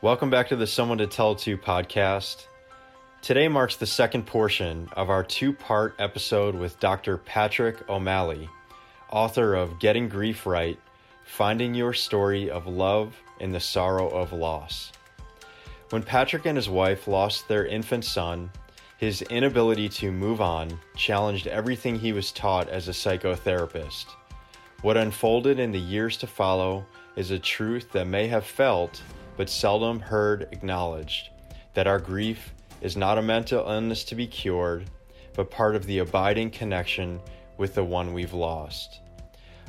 Welcome back to the Someone to Tell To podcast. Today marks the second portion of our two part episode with Dr. Patrick O'Malley, author of Getting Grief Right Finding Your Story of Love in the Sorrow of Loss. When Patrick and his wife lost their infant son, his inability to move on challenged everything he was taught as a psychotherapist. What unfolded in the years to follow is a truth that may have felt but seldom heard acknowledged that our grief is not a mental illness to be cured, but part of the abiding connection with the one we've lost.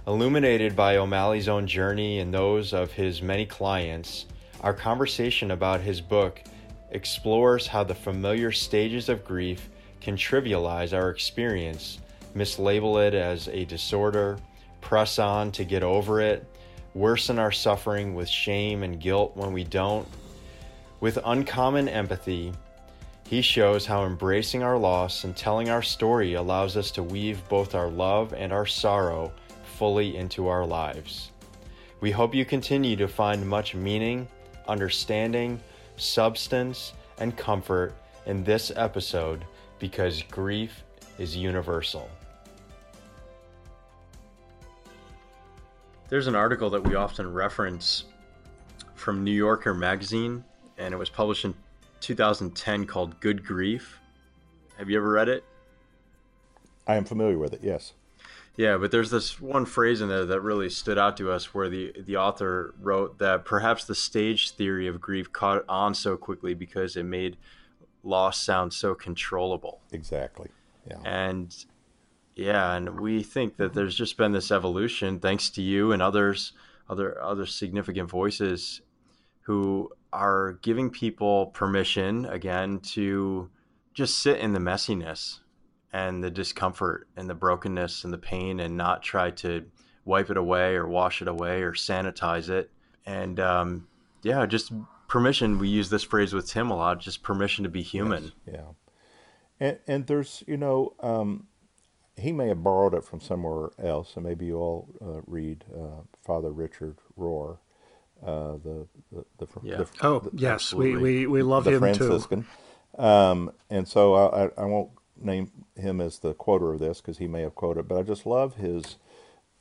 Illuminated by O'Malley's own journey and those of his many clients, our conversation about his book explores how the familiar stages of grief can trivialize our experience, mislabel it as a disorder, press on to get over it, worsen our suffering with shame and guilt when we don't. With uncommon empathy, he shows how embracing our loss and telling our story allows us to weave both our love and our sorrow fully into our lives. We hope you continue to find much meaning, understanding, substance, and comfort in this episode because grief is universal. There's an article that we often reference from New Yorker magazine, and it was published in 2010 called Good Grief. Have you ever read it? I am familiar with it, yes. Yeah, but there's this one phrase in there that really stood out to us where the, the author wrote that perhaps the stage theory of grief caught on so quickly because it made loss sound so controllable. Exactly. Yeah. And yeah, and we think that there's just been this evolution thanks to you and others other other significant voices who are giving people permission again to just sit in the messiness and the discomfort and the brokenness and the pain and not try to wipe it away or wash it away or sanitize it. And um, yeah just permission we use this phrase with tim a lot just permission to be human. Yes, yeah. And and there's you know um, he may have borrowed it from somewhere else, and maybe you all uh, read uh, Father Richard Rohr, uh, the the, the, yeah. the oh the, yes, we, we we love him Franciscan. too. Um, and so I, I won't name him as the quoter of this because he may have quoted, but I just love his.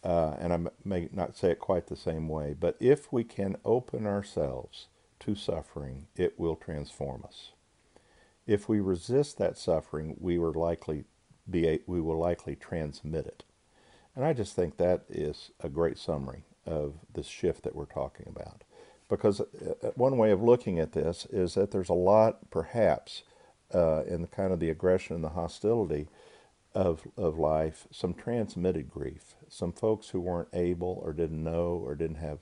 Uh, and I may not say it quite the same way, but if we can open ourselves to suffering, it will transform us. If we resist that suffering, we are likely be we will likely transmit it. And I just think that is a great summary of this shift that we're talking about. Because uh, uh, one way of looking at this is that there's a lot, perhaps, uh, in the kind of the aggression and the hostility of, of life, some transmitted grief. Some folks who weren't able or didn't know or didn't have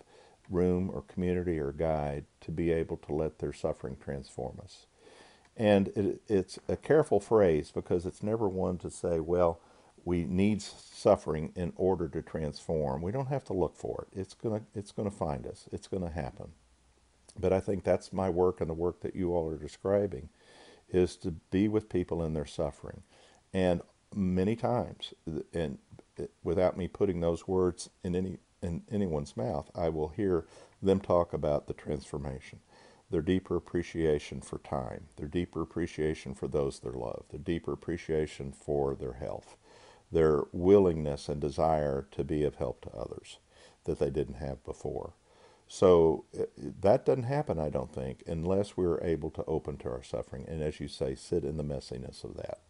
room or community or guide to be able to let their suffering transform us. And it, it's a careful phrase because it's never one to say, well, we need suffering in order to transform. We don't have to look for it. It's gonna it's gonna find us. It's gonna happen. But I think that's my work and the work that you all are describing is to be with people in their suffering. And many times and eh, without me putting those words in any in anyone's mouth, I will hear them talk about the transformation their deeper appreciation for time, their deeper appreciation for those they love, their deeper appreciation for their health, their willingness and desire to be of help to others that they didn't have before. So uh, that doesn't happen, I don't think, unless we're able to open to our suffering and, as you say, sit in the messiness of that.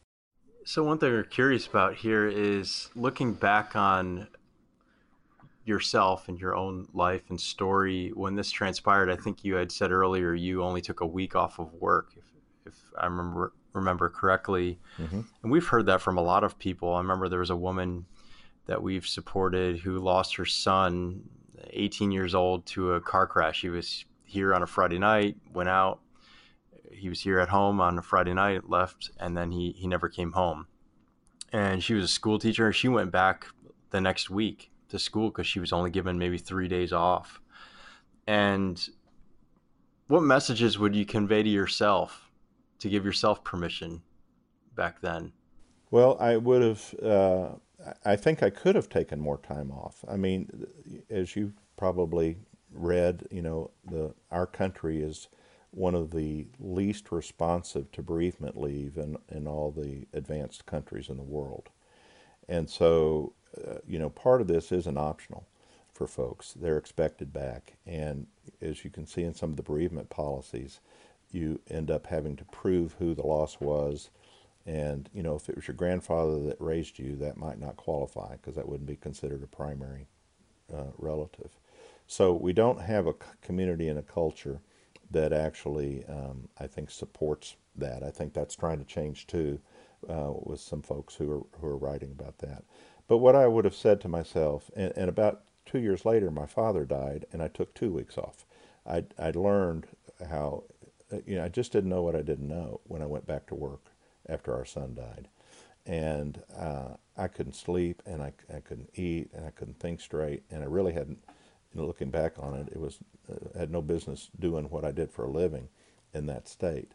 So, one thing we're curious about here is looking back on yourself and your own life and story when this transpired. I think you had said earlier you only took a week off of work, if, if I remember remember correctly. Mm-hmm. And we've heard that from a lot of people. I remember there was a woman that we've supported who lost her son, 18 years old, to a car crash. He was here on a Friday night, went out. He was here at home on a Friday night, left, and then he, he never came home. And she was a school teacher. She went back the next week to school because she was only given maybe three days off. And what messages would you convey to yourself to give yourself permission back then? Well, I would have. Uh, I think I could have taken more time off. I mean, as you probably read, you know, the our country is one of the least responsive to bereavement leave in, in all the advanced countries in the world. And so, uh, you know, part of this isn't optional for folks. They're expected back. And as you can see in some of the bereavement policies, you end up having to prove who the loss was. And, you know, if it was your grandfather that raised you, that might not qualify because that wouldn't be considered a primary uh, relative. So we don't have a community and a culture that actually, um, I think, supports that. I think that's trying to change too uh, with some folks who are, who are writing about that. But what I would have said to myself, and, and about two years later, my father died, and I took two weeks off. I I learned how, uh, you know, I just didn't know what I didn't know when I went back to work after our son died, and uh, I couldn't sleep, and I I couldn't eat, and I couldn't think straight, and I really hadn't. You know, looking back on it, it was uh, had no business doing what I did for a living in that state.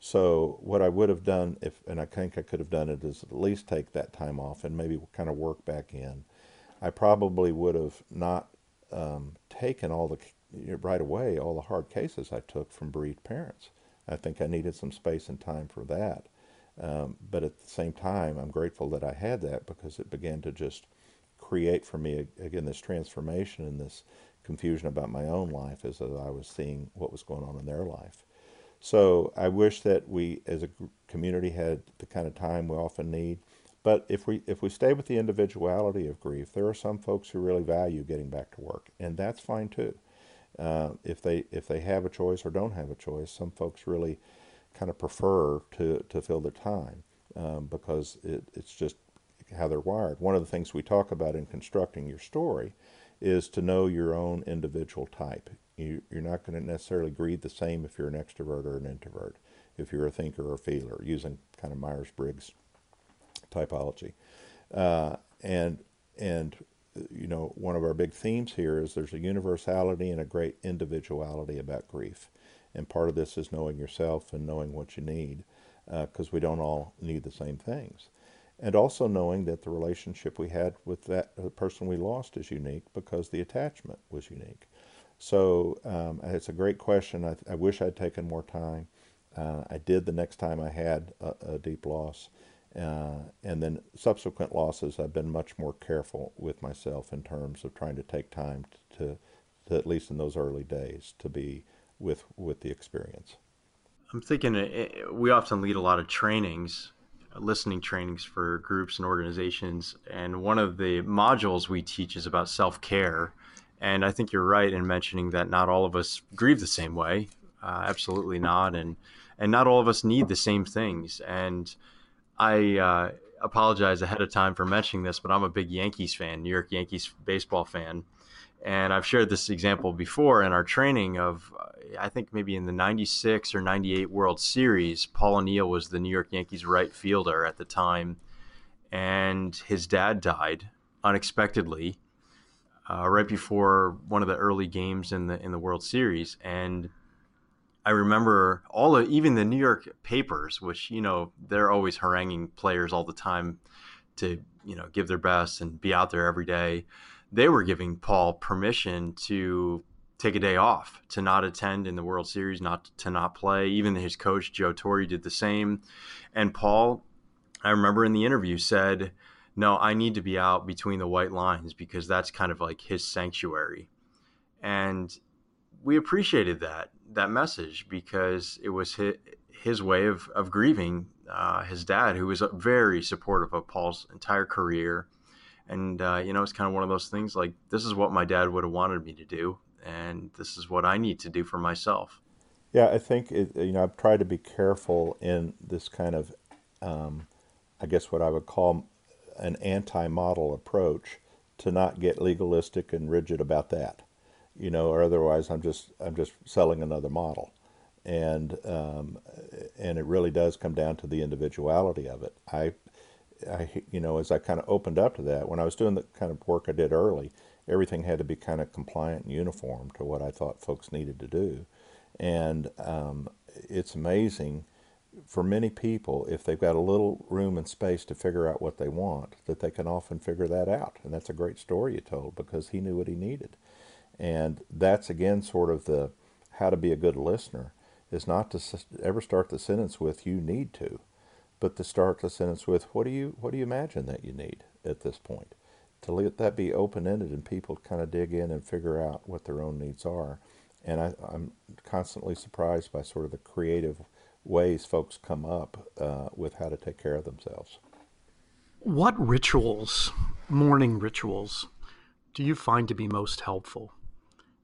So what I would have done, if and I think I could have done it, is at least take that time off and maybe kind of work back in. I probably would have not um, taken all the right away all the hard cases I took from bereaved parents. I think I needed some space and time for that. Um, but at the same time, I'm grateful that I had that because it began to just create for me again this transformation and this confusion about my own life as I was seeing what was going on in their life. So I wish that we, as a community, had the kind of time we often need. But if we if we stay with the individuality of grief, there are some folks who really value getting back to work, and that's fine too. Uh, if they if they have a choice or don't have a choice, some folks really kind of prefer to to fill their time um, because it, it's just how they're wired. One of the things we talk about in constructing your story is to know your own individual type. You, you're not going to necessarily grieve the same if you're an extrovert or an introvert, if you're a thinker or a feeler, using kind of Myers Briggs typology. Uh, and and you know one of our big themes here is there's a universality and a great individuality about grief, and part of this is knowing yourself and knowing what you need, because uh, we don't all need the same things, and also knowing that the relationship we had with that person we lost is unique because the attachment was unique. So um, it's a great question. I, I, wish I'd taken more time. Uh, I did the next time I had a, a deep loss. Uh, and then subsequent losses, I've been much more careful with myself in terms of trying to take time to, to at least in those early days, to be with with the experience. I'm thinking uh, we often lead a lot of trainings, listening trainings for groups and organizations, and one of the modules we teach is about self care and I think you're right in mentioning that not all of us grieve the same way. Uh, absolutely not. And and not all of us need the same things. And I uh, apologize ahead of time for mentioning this, but I'm a big Yankees fan, New York Yankees baseball fan. And I've shared this example before in our training of, uh, I think maybe in the 96 or 98 World Series, Paul O'Neill was the New York Yankees right fielder at the time. And his dad died unexpectedly uh, right before one of the early games in the in the World Series, and I remember all the even the New York papers, which you know they're always haranguing players all the time to you know give their best and be out there every day. They were giving Paul permission to take a day off, to not attend in the World Series, not to not play. Even his coach Joe Torre did the same, and Paul, I remember in the interview said no, I need to be out between the white lines because that's kind of like his sanctuary. And we appreciated that that message because it was his, his way of, of grieving uh, his dad, who was very supportive of Paul's entire career. And, uh, you know, it's kind of one of those things like, this is what my dad would have wanted me to do. And this is what I need to do for myself. Yeah, I think, it, you know, I've tried to be careful in this kind of, um, I guess what I would call an anti-model approach to not get legalistic and rigid about that, you know, or otherwise I'm just I'm just selling another model, and um, and it really does come down to the individuality of it. I, I you know as I kind of opened up to that when I was doing the kind of work I did early, everything had to be kind of compliant and uniform to what I thought folks needed to do, and um, it's amazing for many people, if they've got a little room and space to figure out what they want, that they can often figure that out. And that's a great story you told because he knew what he needed. And that's again sort of the how to be a good listener is not to ever start the sentence with "you need to," but to start the sentence with "what do you what do you imagine that you need at this point?" To let that be open ended and people kind of dig in and figure out what their own needs are. And I, am constantly surprised by sort of the creative ways folks come up uh, with how to take care of themselves. What rituals, mourning rituals, do you find to be most helpful?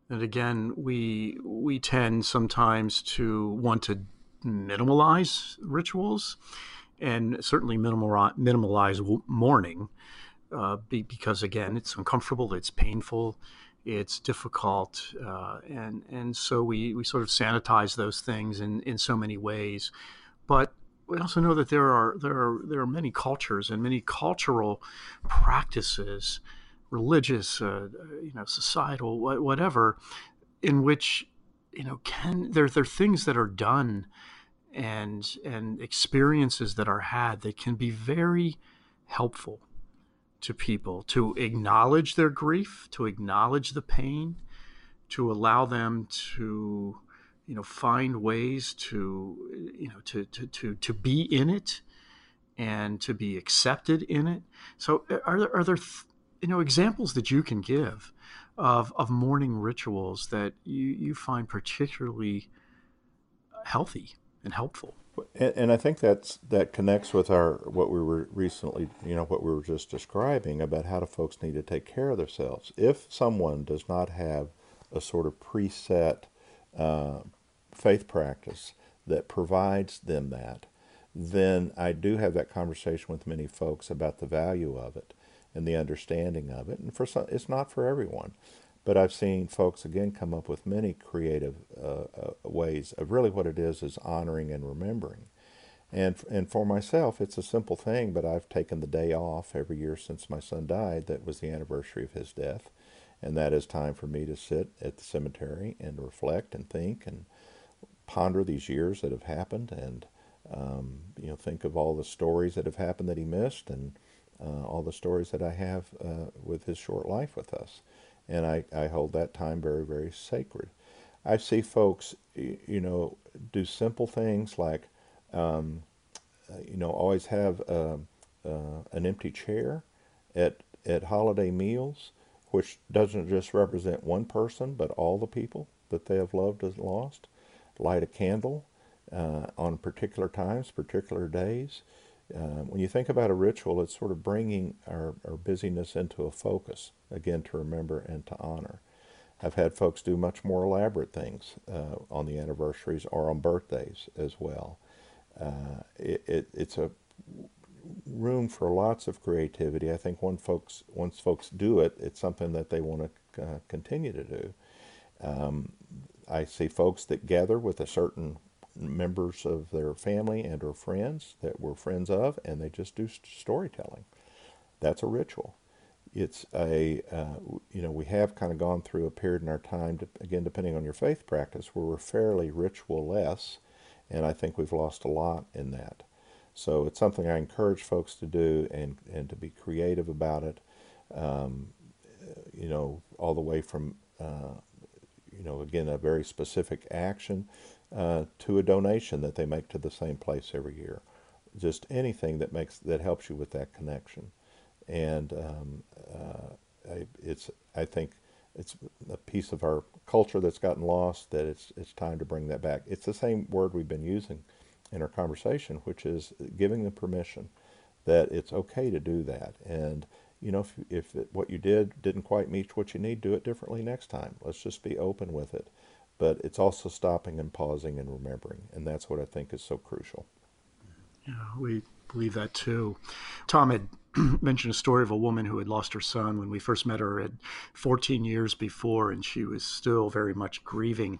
And again, we we tend sometimes to want to minimalize rituals, and certainly minimalize, minimalize mourning, uh, because again, it's uncomfortable, it's painful, it's difficult, uh, and and so we we sort of sanitize those things in in so many ways, but we also know that there are there are there are many cultures and many cultural practices religious, uh, you know, societal, whatever, in which you know can there there are things that are done and and experiences that are had that can be very helpful to people to acknowledge their grief, to acknowledge the pain, to allow them to you know find ways to you know to to to, to be in it and to be accepted in it. So are there are there you know examples that you can give of of mourning rituals that you you find particularly healthy and helpful and, and, I think that's that connects with our what we were recently, you know, what we were just describing about how do folks need to take care of themselves. If someone does not have a sort of preset uh, faith practice that provides them that, then I do have that conversation with many folks about the value of it and the understanding of it. And for some, it's not for everyone. But I've seen folks again come up with many creative uh, uh, ways of really what it is is honoring and remembering. And and for myself, it's a simple thing, but I've taken the day off every year since my son died. That was the anniversary of his death, and that is time for me to sit at the cemetery and reflect and think and ponder these years that have happened, and um, you know think of all the stories that have happened that he missed, and uh, all the stories that I have uh, with his short life with us. And I, I hold that time very, very sacred. I see folks, you know, do simple things like, um, you know, always have uh, uh, an empty chair at, at holiday meals, which doesn't just represent one person, but all the people that they have loved and lost. Light a candle uh, on particular times, particular days. Uh, when you think about a ritual, it's sort of bringing our, our busyness into a focus, again, to remember and to honor. I've had folks do much more elaborate things uh, on the anniversaries or on birthdays as well. Uh, it, it, it's a room for lots of creativity. I think once folks once folks do it, it's something that they want to uh, continue to do. Um, I see folks that gather with a certain members of their family and or friends that we're friends of, and they just do storytelling. That's a ritual. It's a, uh, you know, we have kind of gone through a period in our time, to, again, depending on your faith practice, where we're fairly ritual-less, and I think we've lost a lot in that. So it's something I encourage folks to do and, and to be creative about it, um, you know, all the way from, uh, you know, again, a very specific action uh, to a donation that they make to the same place every year. Just anything that makes that helps you with that connection, and um, uh, I, it's I think it's a piece of our culture that's gotten lost. That it's it's time to bring that back. It's the same word we've been using in our conversation, which is giving them permission that it's okay to do that. And you know, if if it, what you did didn't quite meet what you need, do it differently next time. Let's just be open with it but it's also stopping and pausing and remembering. And that's what I think is so crucial. Yeah, we believe that too. Tom had mentioned a story of a woman who had lost her son when we first met her at 14 years before, and she was still very much grieving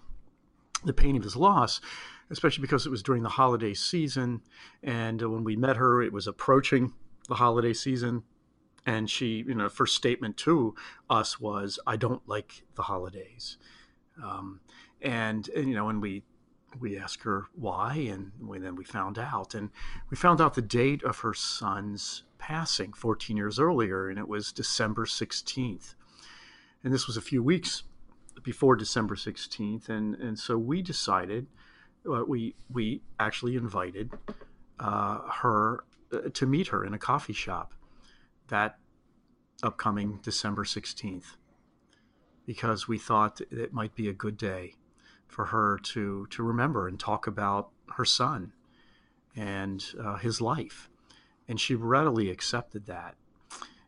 the pain of his loss, especially because it was during the holiday season. And when we met her, it was approaching the holiday season. And she, you know, first statement to us was, I don't like the holidays. Um, and, and you know, and we we asked her why, and we, then we found out, and we found out the date of her son's passing 14 years earlier, and it was December 16th, and this was a few weeks before December 16th, and and so we decided uh, we we actually invited uh, her uh, to meet her in a coffee shop that upcoming December 16th because we thought it might be a good day for her to to remember and talk about her son and uh, his life. And she readily accepted that.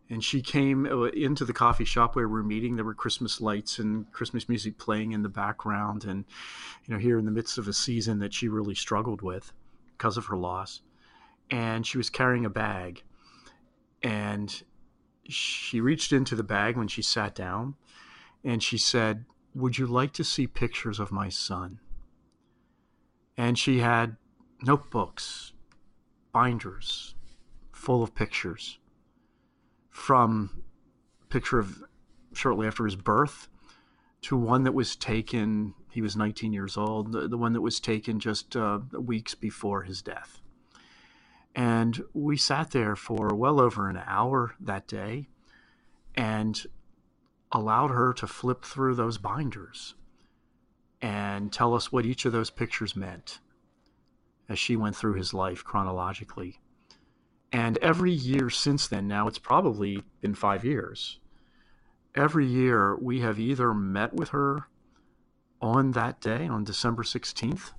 And she came uh, into the coffee shop where we were meeting. There were christmas lights and christmas music playing in the background and you know here in the midst of a season that she really struggled with because of her loss. And she was carrying a bag. And she reached into the bag when she sat down. And she said would you like to see pictures of my son? And she had notebooks binders full of pictures from picture of shortly after his birth to one that was taken he was 19 years old the, the one that was taken just uh, weeks before his death. And we sat there for well over an hour that day and allowed her to flip through those binders and tell us what each of those pictures meant as she went through his life chronologically. And every year since then, now it's probably been five years, every year we have either met with her on that day, on December 16th,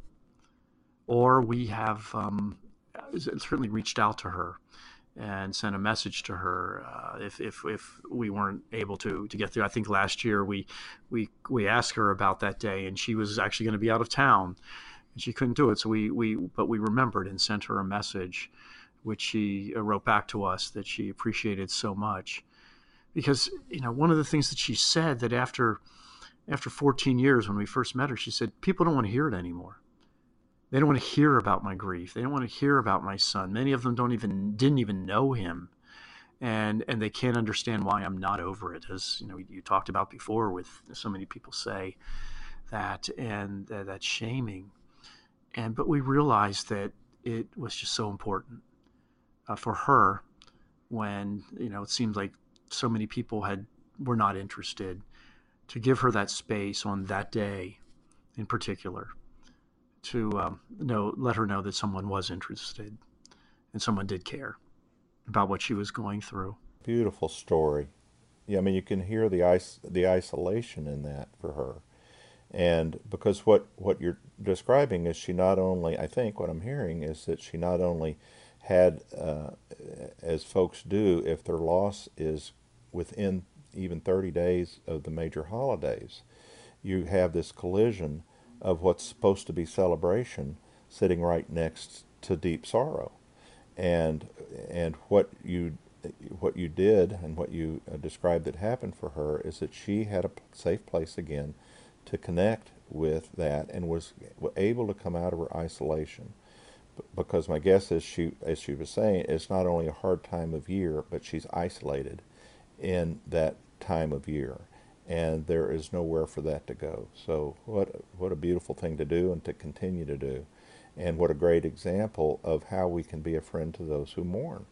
or we have um, certainly reached out to her and sent a message to her uh, if, if, if we weren't able to to get there. I think last year we we we asked her about that day, and she was actually going to be out of town, and she couldn't do it. So we we but we remembered and sent her a message which she uh, wrote back to us that she appreciated so much. Because you know, one of the things that she said that after after 14 years when we first met her, she said people don't want to hear it anymore. They don't want to hear about my grief. They don't want to hear about my son. Many of them don't even didn't even know him. And and they can't understand why I'm not over it as you know you talked about before with so many people say that and uh, that shaming. And but we realized that it was just so important uh, for her when you know it seemed like so many people had were not interested to give her that space on that day in particular to um, know let her know that someone was interested and someone did care about what she was going through. Beautiful story. Yeah i mean you can hear the ice the isolation in that for her. And because what what you're describing is she not only i think what i'm hearing is that she not only had, uh, as folks do, if their loss is within even 30 days of the major holidays, you have this collision of what's supposed to be celebration sitting right next to deep sorrow. And, and what you what you did and what you uh, described that happened for her is that she had a safe place again to connect with that and was able to come out of her isolation because my guess is she, as she was saying, it's not only a hard time of year, but she's isolated in that time of year, and there is nowhere for that to go. So what what a beautiful thing to do and to continue to do, and what a great example of how we can be a friend to those who mourn.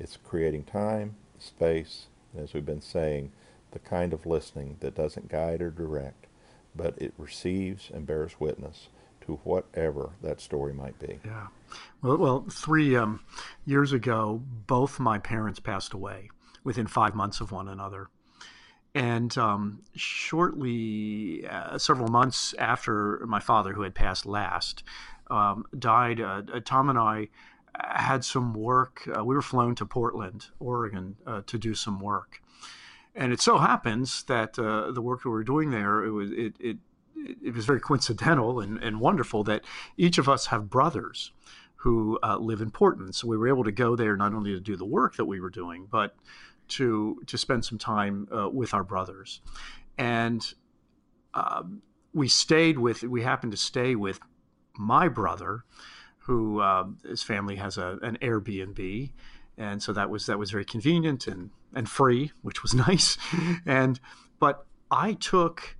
It's creating time, space, and as we've been saying, the kind of listening that doesn't guide or direct, but it receives and bears witness to whatever that story might be. Yeah. Well, well three um, years ago, both my parents passed away within five months of one another. And um, shortly, uh, several months after my father, who had passed last, um, died, uh, Tom and I had some work. Uh, we were flown to Portland, Oregon, uh, to do some work. And it so happens that uh, the work that we were doing there, it was it, it it was very coincidental and, and wonderful that each of us have brothers who uh, live in Portland. So we were able to go there not only to do the work that we were doing, but to to spend some time uh, with our brothers. And um, we stayed with. We happened to stay with my brother, who uh, his family has a, an Airbnb, and so that was that was very convenient and and free, which was nice. and but I took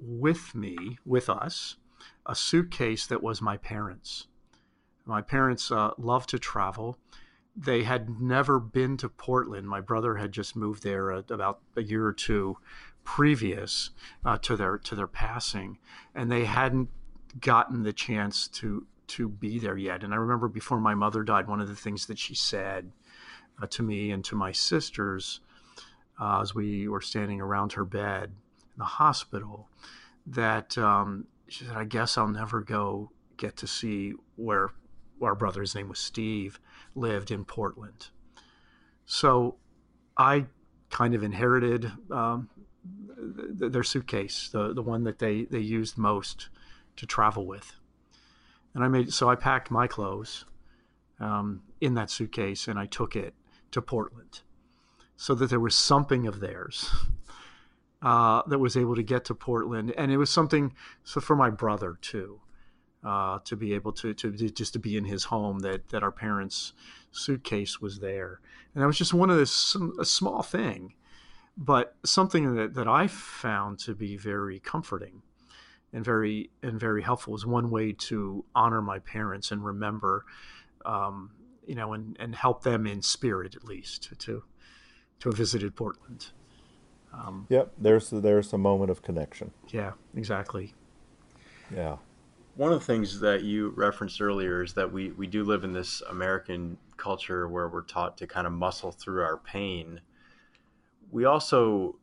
with me, with us, a suitcase that was my parents' My parents uh, love to travel. They had never been to Portland. My brother had just moved there uh, about a year or two previous uh, to their to their passing, and they hadn't gotten the chance to to be there yet. And I remember before my mother died, one of the things that she said uh, to me and to my sisters uh, as we were standing around her bed in the hospital that um, she said, I guess I'll never go get to see where our brother's name was Steve, lived in Portland. So I kind of inherited um, their suitcase, the, the one that they, they used most to travel with. And I made so I packed my clothes um, in that suitcase and I took it to Portland so that there was something of theirs uh, that was able to get to Portland, and it was something so for my brother too, uh, to be able to, to just to be in his home that that our parents' suitcase was there, and that was just one of this a small thing, but something that that I found to be very comforting and very and very helpful was one way to honor my parents and remember um, you know and and help them in spirit at least to to have visited Portland. Um, yep, there's there's a moment of connection. Yeah, exactly. Yeah. One of the things that you referenced earlier is that we, we do live in this American culture where we're taught to kind of muscle through our pain. We also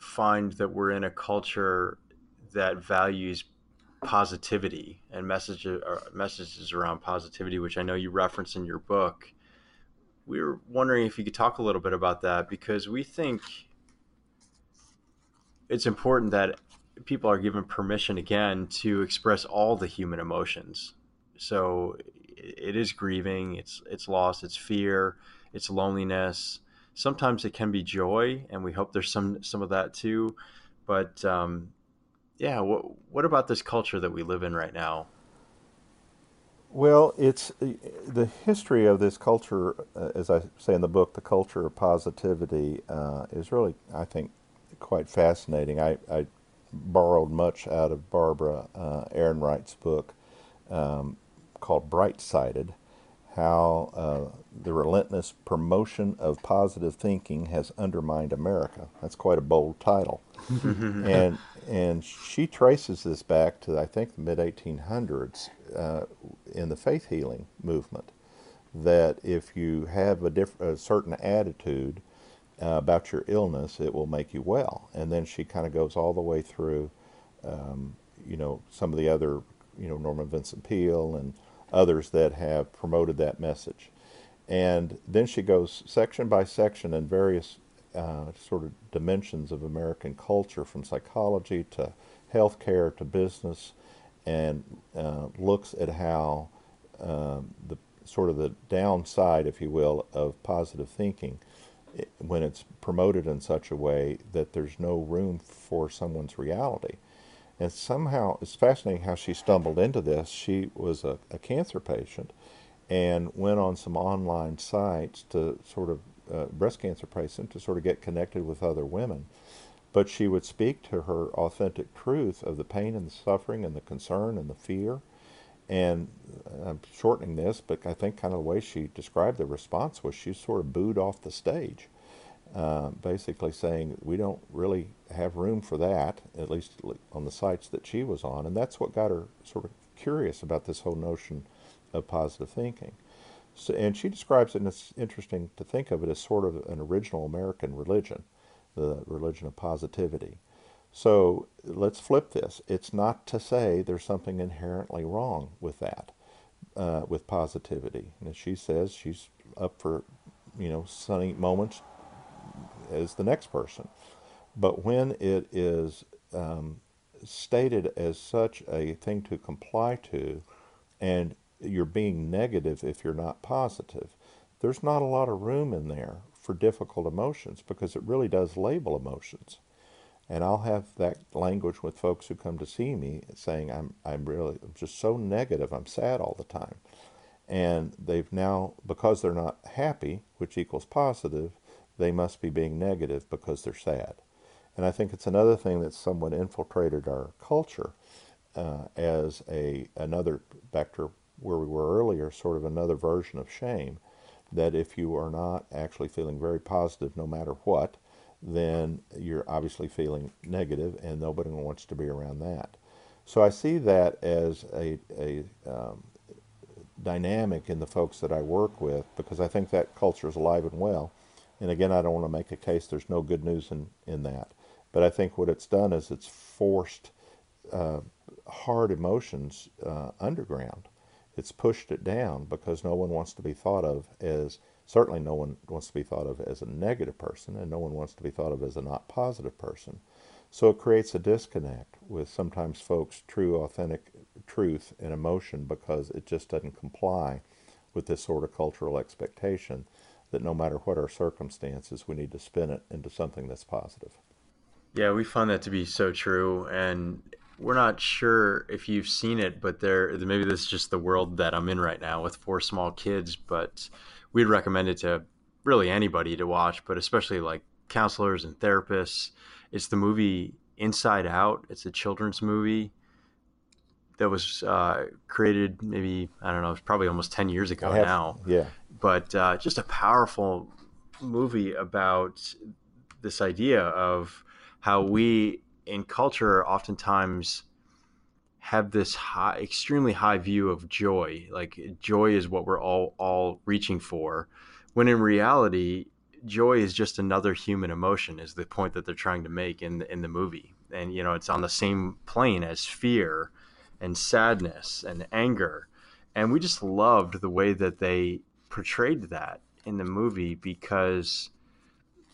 find that we're in a culture that values positivity and messages uh, messages around positivity, which I know you reference in your book. We were wondering if you could talk a little bit about that because we think it's important that people are given permission again to express all the human emotions. So it is grieving, it's it's loss, it's fear, it's loneliness. Sometimes it can be joy, and we hope there's some some of that too. But um, yeah, what what about this culture that we live in right now? Well, it's the history of this culture, uh, as I say in the book, the culture of positivity uh, is really, I think, quite fascinating. I, I borrowed much out of Barbara uh, Ehrenreich's book um, called Bright Sided, how uh, the relentless promotion of positive thinking has undermined America. That's quite a bold title. and and she traces this back to I think the mid 1800s uh, in the faith healing movement. That if you have a, diff- a certain attitude uh, about your illness, it will make you well. And then she kind of goes all the way through, um, you know, some of the other, you know, Norman Vincent Peale and others that have promoted that message. And then she goes section by section in various uh, sort of dimensions of American culture, from psychology to healthcare to business, and uh, looks at how uh, the sort of the downside, if you will, of positive thinking when it's promoted in such a way that there's no room for someone's reality. And somehow, it's fascinating how she stumbled into this. She was a, a cancer patient and went on some online sites to sort of, uh, breast cancer patient, to sort of get connected with other women. But she would speak to her authentic truth of the pain and the suffering and the concern and the fear. And uh, I'm shortening this, but I think kind of the way she described the response was she sort of booed off the stage, uh, basically saying we don't really have room for that, at least on the sites that she was on. And that's what got her sort of curious about this whole notion of positive thinking. So, and she describes it, and it's interesting to think of it as sort of an original American religion, the religion of positivity. So let's flip this. It's not to say there's something inherently wrong with that, uh, with positivity. And as she says, she's up for, you know, sunny moments as the next person. But when it is um, stated as such a thing to comply to, and you're being negative if you're not positive, there's not a lot of room in there for difficult emotions because it really does label emotions. And I'll have that language with folks who come to see me saying, I'm, I'm really I'm just so negative, I'm sad all the time. And they've now, because they're not happy, which equals positive, they must be being negative because they're sad. And I think it's another thing that's somewhat infiltrated our culture uh, as a another back to where we were earlier, sort of another version of shame. That if you are not actually feeling very positive, no matter what, then you're obviously feeling negative, and nobody wants to be around that. So I see that as a, a um, dynamic in the folks that I work with because I think that culture is alive and well. And again, I don't want to make a case there's no good news in, in that. But I think what it's done is it's forced uh, hard emotions uh, underground. It's pushed it down because no one wants to be thought of as, certainly no one wants to be thought of as a negative person, and no one wants to be thought of as a not positive person. So it creates a disconnect with sometimes folks' true, authentic truth and emotion because it just doesn't comply with this sort of cultural expectation that no matter what our circumstances, we need to spin it into something that's positive. Yeah, we find that to be so true. And we're not sure if you've seen it, but there maybe this is just the world that I'm in right now with four small kids. But we'd recommend it to really anybody to watch, but especially like counselors and therapists. It's the movie Inside Out. It's a children's movie that was uh, created maybe I don't know, it's probably almost ten years ago have, now. Yeah, but uh, just a powerful movie about this idea of how we in culture oftentimes have this high, extremely high view of joy. Like joy is what we're all all reaching for, when in reality, joy is just another human emotion. Is the point that they're trying to make in in the movie, and you know it's on the same plane as fear, and sadness and anger, and we just loved the way that they portrayed that in the movie because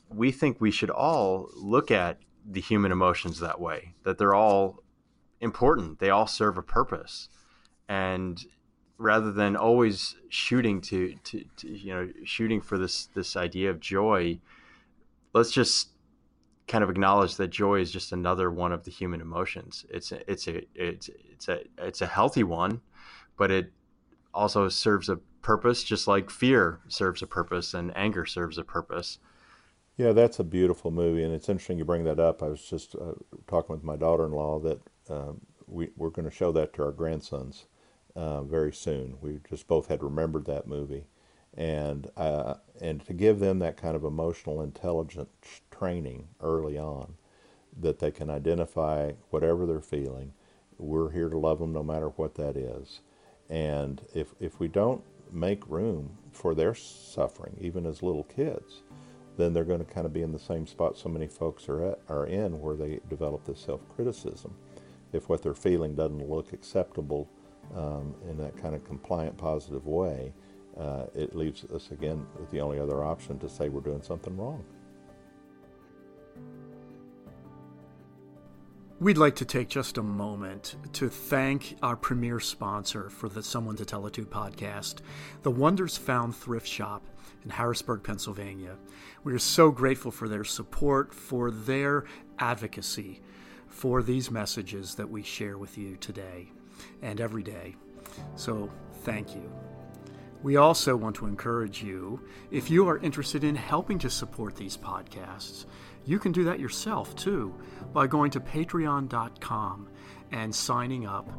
we think we should all look at the human emotions that way that they're all important. They all serve a purpose. And rather than always shooting to, to, to, you know shooting for this this idea of joy let's just kind of acknowledge that joy is just another one of the human emotions. It's a, it's a it's it's a it's a healthy one but it also serves a purpose just like fear serves a purpose and anger serves a purpose. Yeah, that's a beautiful movie, and it's interesting you bring that up. I was just uh, talking with my daughter-in-law that um, we, we're going to show that to our grandsons uh, very soon. We just both had remembered that movie, and uh, and to give them that kind of emotional intelligence training early on, that they can identify whatever they're feeling. We're here to love them no matter what that is, and if if we don't make room for their suffering, even as little kids then they're going to kind of be in the same spot so many folks are at, are in where they develop this self-criticism if what they're feeling doesn't look acceptable um, in that kind of compliant positive way uh, it leaves us again with the only other option to say we're doing something wrong We'd like to take just a moment to thank our premier sponsor for the Someone to Tell It To podcast, the Wonders Found Thrift Shop in Harrisburg, Pennsylvania. We are so grateful for their support, for their advocacy for these messages that we share with you today and every day. So, thank you. We also want to encourage you, if you are interested in helping to support these podcasts, you can do that yourself too by going to patreon.com and signing up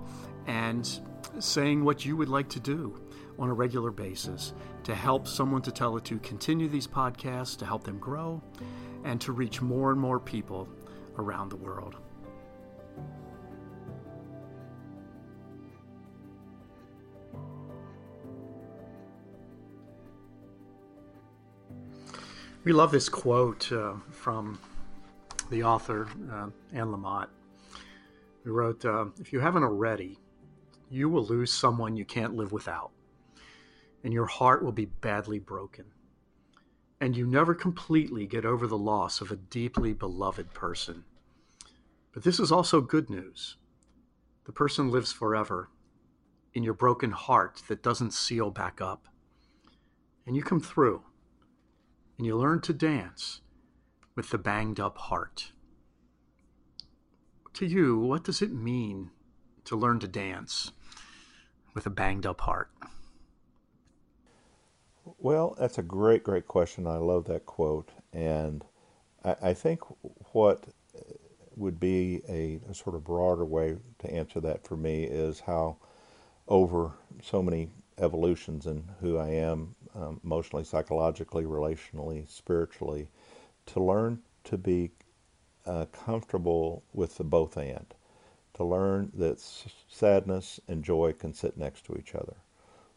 and saying what you would like to do on a regular basis to help someone to tell it to continue these podcasts, to help them grow, and to reach more and more people around the world. We love this quote uh, from the author, uh, Anne Lamott, who wrote uh, If you haven't already, you will lose someone you can't live without and your heart will be badly broken. And you never completely get over the loss of a deeply beloved person. But this is also good news. The person lives forever in your broken heart that doesn't seal back up. And you come through and you learn to dance with the banged up heart. To you, what does it mean to learn to dance with a banged up heart? Well, that's a great, great question. I love that quote. And I, I think what would be a, a, sort of broader way to answer that for me is how over so many evolutions in who I am um, emotionally, psychologically, relationally, spiritually, to learn to be uh, comfortable with the both and. to learn that sadness and joy can sit next to each other.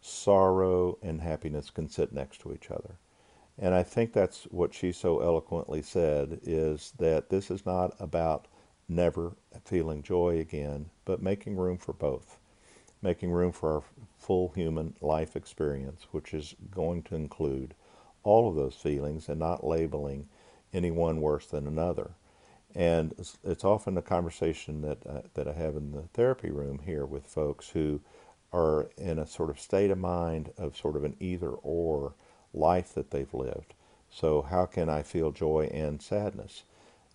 Sorrow and happiness can sit next to each other. And I think that's what she so eloquently said is that this is not about never feeling joy again, but making room for both. Making room for our full human life experience, which is going to include all of those feelings and not labeling any one worse than another. And it's, it's often a conversation that uh, that I have in the therapy room here with folks who are in a sort of state of mind of sort of an either or life that they've lived. So how can I feel joy and sadness?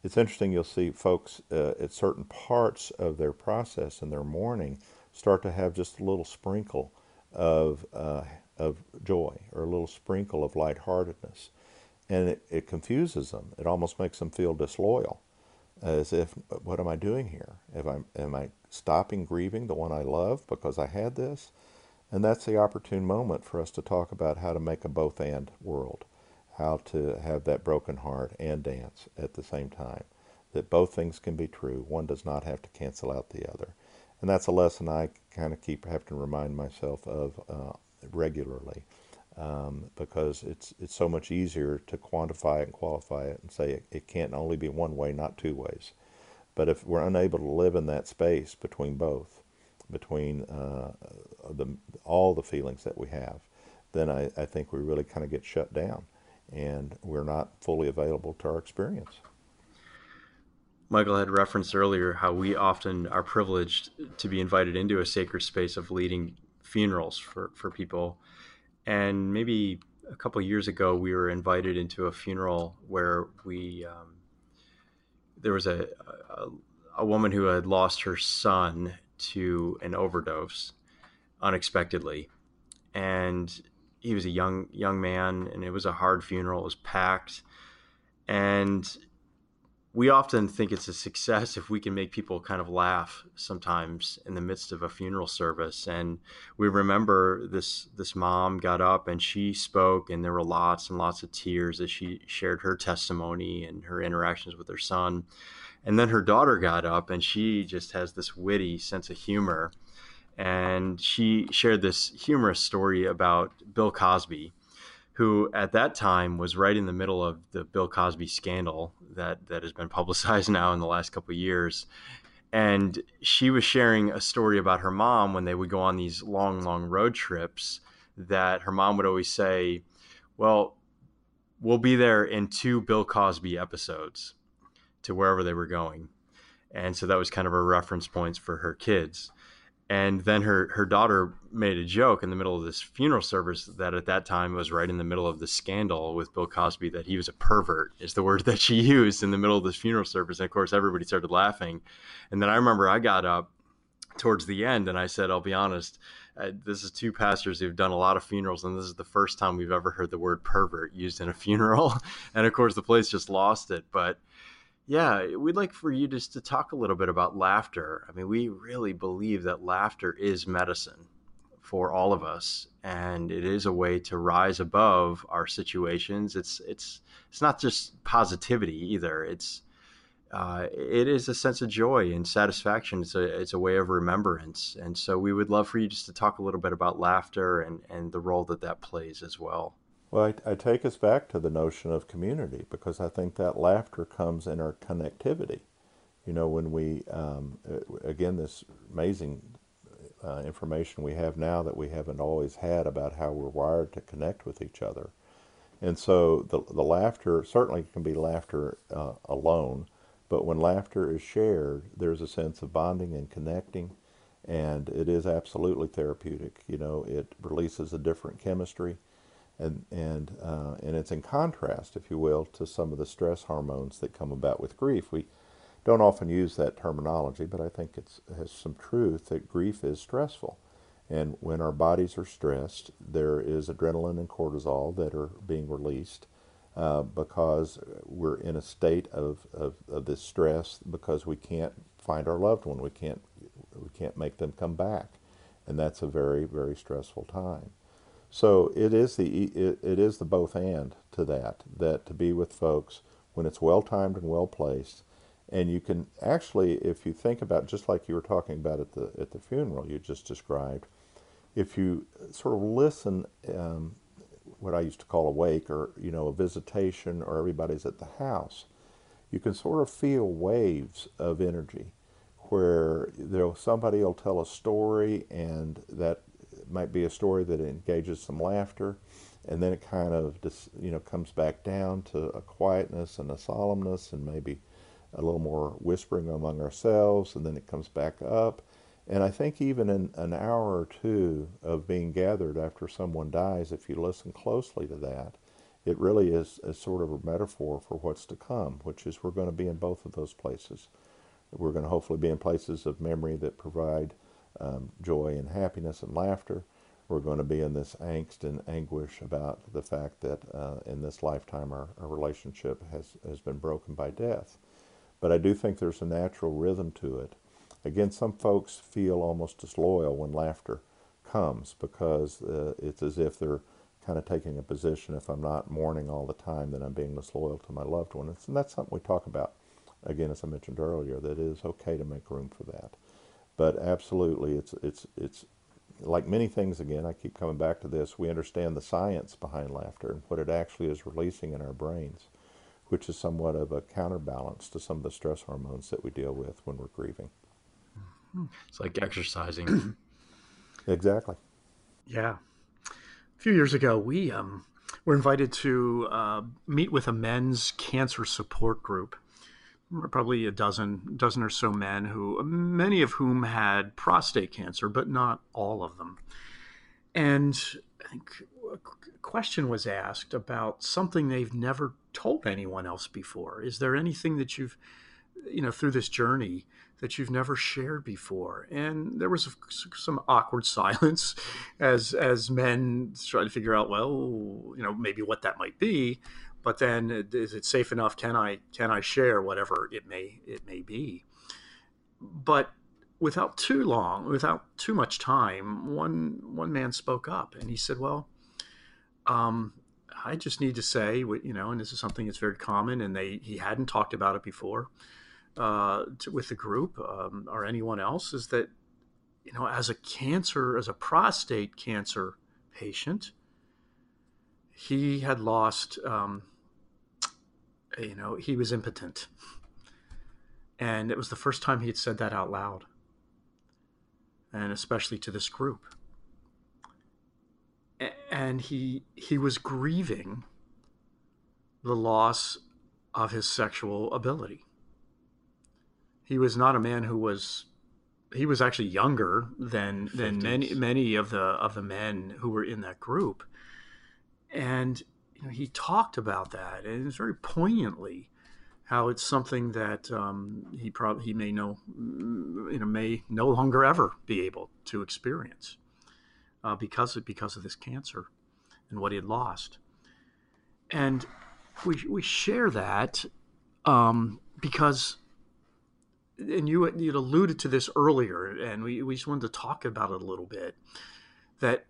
It's interesting. You'll see folks uh, at certain parts of their process and their mourning start to have just a little sprinkle of uh, of joy or a little sprinkle of lightheartedness, and it, it confuses them. It almost makes them feel disloyal as if, what am I doing here? If I'm, am I stopping grieving the one I love because I had this? And that's the opportune moment for us to talk about how to make a both and world, how to have that broken heart and dance at the same time. That both things can be true. One does not have to cancel out the other. And that's a lesson I kind of keep having to remind myself of uh, regularly um, because it's it's so much easier to quantify and qualify it and say it, it can't only be one way, not two ways. But if we're unable to live in that space between both, between uh, the, all the feelings that we have, then I, I think we really kind of get shut down and we're not fully available to our experience. Michael had referenced earlier how we often are privileged to be invited into a sacred space of leading funerals for, for people and maybe a couple years ago, we were invited into a funeral where we um, there was a, a, a woman who had lost her son to an overdose unexpectedly, and he was a young young man, and it was a hard funeral. It was packed, and we often think it's a success if we can make people kind of laugh sometimes in the midst of a funeral service. And we remember this this mom got up and she spoke and there were lots and lots of tears as she shared her testimony and her interactions with her son and then her daughter got up and she just has this witty sense of humor and she shared this humorous story about Bill Cosby who at that time was right in the middle of the Bill Cosby scandal that that has been publicized now in the last couple of years. And she was sharing a story about her mom when they would go on these long, long road trips. That her mom would always say, "Well, we'll be there in two Bill Cosby episodes to wherever they were going." And so that was kind of a reference points for her kids. And then her her daughter made a joke in the middle of this funeral service that at that time was right in the middle of the scandal with Bill Cosby that he was a pervert is the word that she used in the middle of this funeral service. And of course everybody started laughing. And then I remember I got up towards the end and I said I'll be honest uh, this is two pastors who've done a lot of funerals and this is the first time we've ever heard the word pervert used in a funeral. And of course the place just lost it. But yeah, we'd like for you just to talk a little bit about laughter. I mean, we really believe that laughter is medicine for all of us, and it is a way to rise above our situations. It's it's it's not just positivity either. It's uh, it is a sense of joy and satisfaction. It's a it's a way of remembrance, and so we would love for you just to talk a little bit about laughter and and the role that that plays as well. Well, I, I, take us back to the notion of community because I think that laughter comes in our connectivity. You know, when we, um, again, this amazing uh, information we have now that we haven't always had about how we're wired to connect with each other. And so the, the laughter certainly can be laughter uh, alone, but when laughter is shared, there's a sense of bonding and connecting, and it is absolutely therapeutic. You know, it releases a different chemistry and and uh, and it's in contrast, if you will, to some of the stress hormones that come about with grief. We don't often use that terminology, but I think it has some truth that grief is stressful, and when our bodies are stressed, there is adrenaline and cortisol that are being released. Uh, because we're in a state of, of, of this stress because we can't find our loved one we can't we can't make them come back and that's a very very stressful time so it is the it, it is the both and to that that to be with folks when it's well timed and well placed, And you can actually, if you think about, just like you were talking about at the at the funeral you just described, if you sort of listen, um, what I used to call a wake, or you know, a visitation, or everybody's at the house, you can sort of feel waves of energy, where there somebody will tell a story, and that might be a story that engages some laughter, and then it kind of you know comes back down to a quietness and a solemnness, and maybe a little more whispering among ourselves, and then it comes back up. And I think even in an hour or two of being gathered after someone dies, if you listen closely to that, it really is, is sort of a metaphor for what's to come, which is we're going to be in both of those places. We're going to hopefully be in places of memory that provide um, joy and happiness and laughter. We're going to be in this angst and anguish about the fact that uh, in this lifetime our, our relationship has, has been broken by death. But I do think there's a natural rhythm to it. Again, some folks feel almost disloyal when laughter comes because uh, it's as if they're kind of taking a position if I'm not mourning all the time that I'm being disloyal to my loved one. And that's something we talk about, again, as I mentioned earlier, that it is okay to make room for that. But absolutely, it's, it's, it's like many things, again, I keep coming back to this, we understand the science behind laughter and what it actually is releasing in our brains which is somewhat of a counterbalance to some of the stress hormones that we deal with when we're grieving. It's like exercising. exactly. Yeah. A few years ago, we um, were invited to uh, meet with a men's cancer support group. Probably a dozen, dozen or so men who, many of whom had prostate cancer, but not all of them. And I think a question was asked about something they've never told anyone else before. Is there anything that you've, you know, through this journey that you've never shared before? And there was some awkward silence as as men try to figure out, well, you know, maybe what that might be. But then, is it safe enough? Can I can I share whatever it may it may be? But without too long, without too much time, one one man spoke up and he said, "Well, um, I just need to say, you know, and this is something that's very common, and they he hadn't talked about it before uh, to, with the group um, or anyone else, is that you know, as a cancer, as a prostate cancer patient, he had lost, um, you know, he was impotent, and it was the first time he had said that out loud and especially to this group. And he he was grieving the loss of his sexual ability. He was not a man who was he was actually younger than 50s. than many many of the of the men who were in that group. And you know, he talked about that and it was very poignantly how it's something that um, he probably he may know you know may no longer ever be able to experience uh, because of because of this cancer and what he had lost, and we we share that um, because and you you alluded to this earlier, and we, we just wanted to talk about it a little bit that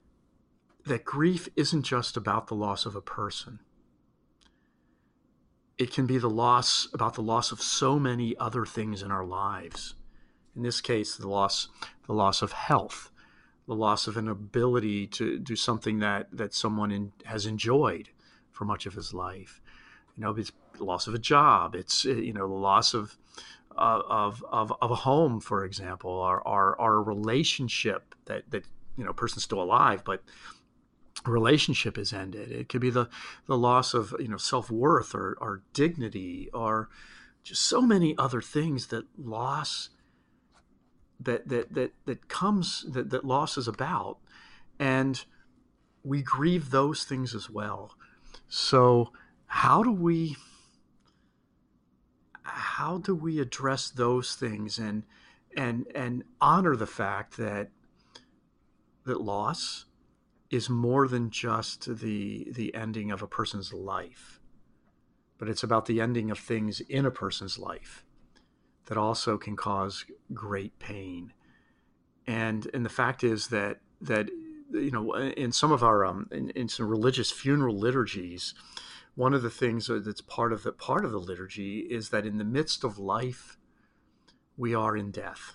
that grief isn't just about the loss of a person it can be the loss about the loss of so many other things in our lives. In this case, the loss the loss of health, the loss of an ability to do something that that someone in, has enjoyed for much of his life. You know, it's loss of a job. It's you know the loss of uh, of, of, of a home, for example, or, or, or a relationship that, that you know person's still alive, but relationship is ended. It could be the, the loss of you know self worth or, or dignity or just so many other things that loss that that that that comes that, that loss is about. And we grieve those things as well. So how do we how do we address those things and and and honor the fact that that loss is more than just the the ending of a person's life, but it's about the ending of things in a person's life that also can cause great pain. And and the fact is that that you know in some of our um, in, in some religious funeral liturgies, one of the things that's part of the part of the liturgy is that in the midst of life, we are in death,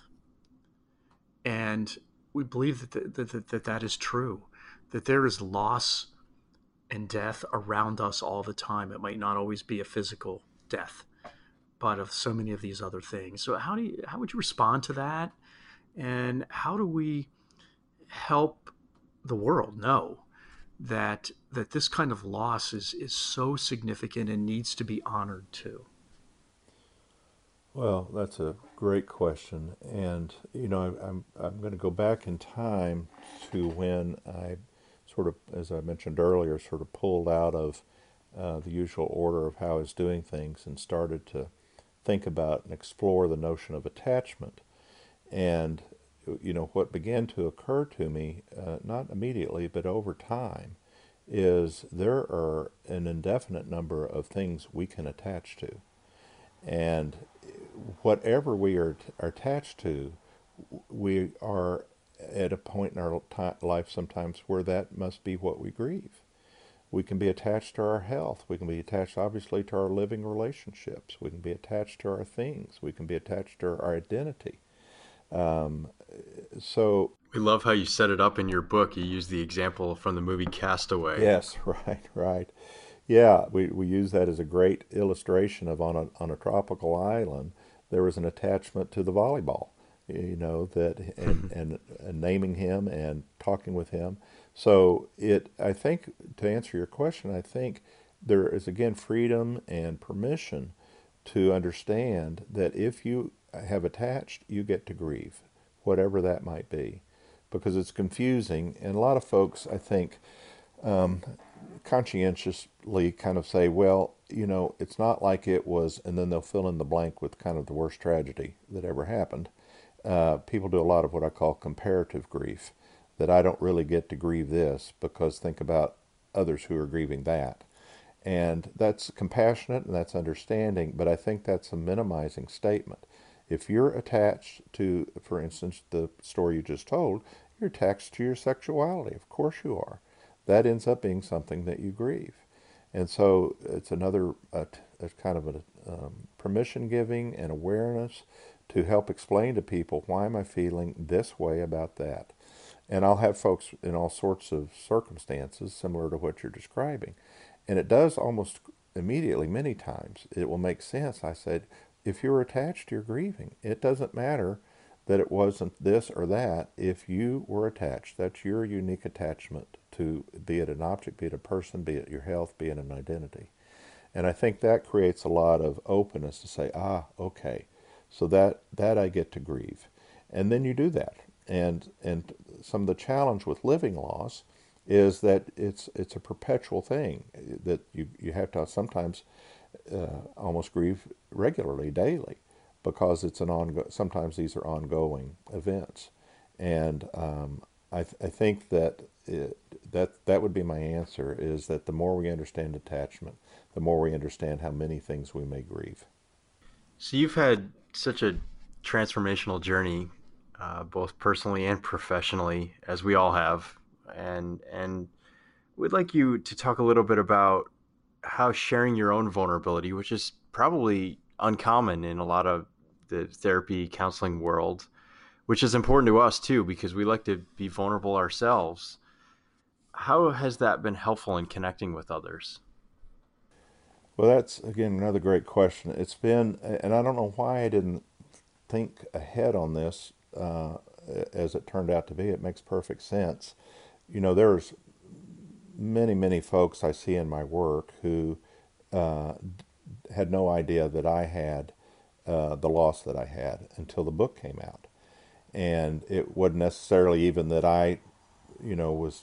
and we believe that that, that, that, that is true, that there is loss and death around us all the time. It might not always be a physical death, but of so many of these other things. So how do you, how would you respond to that? And how do we help the world know that that this kind of loss is is so significant and needs to be honored too? Well, that's a great question, and you know, I'm I'm going to go back in time to when I sort of, as I mentioned earlier, sort of pulled out of uh, the usual order of how I was doing things and started to think about and explore the notion of attachment. And, you know, what began to occur to me, uh, not immediately, but over time, is there are an indefinite number of things we can attach to. And whatever we are, are attached to, we are at a point in our life sometimes where that must be what we grieve. We can be attached to our health. We can be attached, obviously, to our living relationships. We can be attached to our things. We can be attached to our identity. Um, so we love how you set it up in your book. You use the example from the movie Castaway. Yes, right, right. Yeah, we, we use that as a great illustration of on a on a tropical island there was an attachment to the volleyball you know that and, and, and naming him and talking with him. So it i think to answer your question i think there is again freedom and permission to understand that if you have attached you get to grieve whatever that might be because it's confusing. And a lot of folks i think um, conscientiously kind of say well you know it's not like it was and then they'll fill in the blank with kind of the worst tragedy that ever happened uh, people do a lot of what I call comparative grief, that I don't really get to grieve this because think about others who are grieving that. And that's compassionate and that's understanding, but I think that's a minimizing statement. If you're attached to, for instance, the story you just told, you're attached to your sexuality. Of course you are. That ends up being something that you grieve. And so it's another kind of a um, permission giving and awareness to help explain to people why am I feeling this way about that. And I'll have folks in all sorts of circumstances similar to what you're describing. And it does almost immediately, many times, it will make sense. I said, if you're attached, you're grieving. It doesn't matter that it wasn't this or that. If you were attached, that's your unique attachment to be it an object, be it a person, be it your health, be it an identity. And I think that creates a lot of openness to say, ah, okay, so that that I get to grieve, and then you do that. And and some of the challenge with living loss is that it's it's a perpetual thing that you you have to sometimes uh, almost grieve regularly, daily, because it's an ongoing. Sometimes these are ongoing events, and um, I th- I think that it, that that would be my answer is that the more we understand attachment, the more we understand how many things we may grieve. So you've had such a transformational journey, uh, both personally and professionally, as we all have, and and we'd like you to talk a little bit about how sharing your own vulnerability, which is probably uncommon in a lot of the therapy counseling world, which is important to us too because we like to be vulnerable ourselves. How has that been helpful in connecting with others? Well, that's again another great question. It's been, and I don't know why I didn't think ahead on this uh, as it turned out to be. It makes perfect sense. You know, there's many, many folks I see in my work who uh, had no idea that I had uh, the loss that I had until the book came out. And it wasn't necessarily even that I, you know, was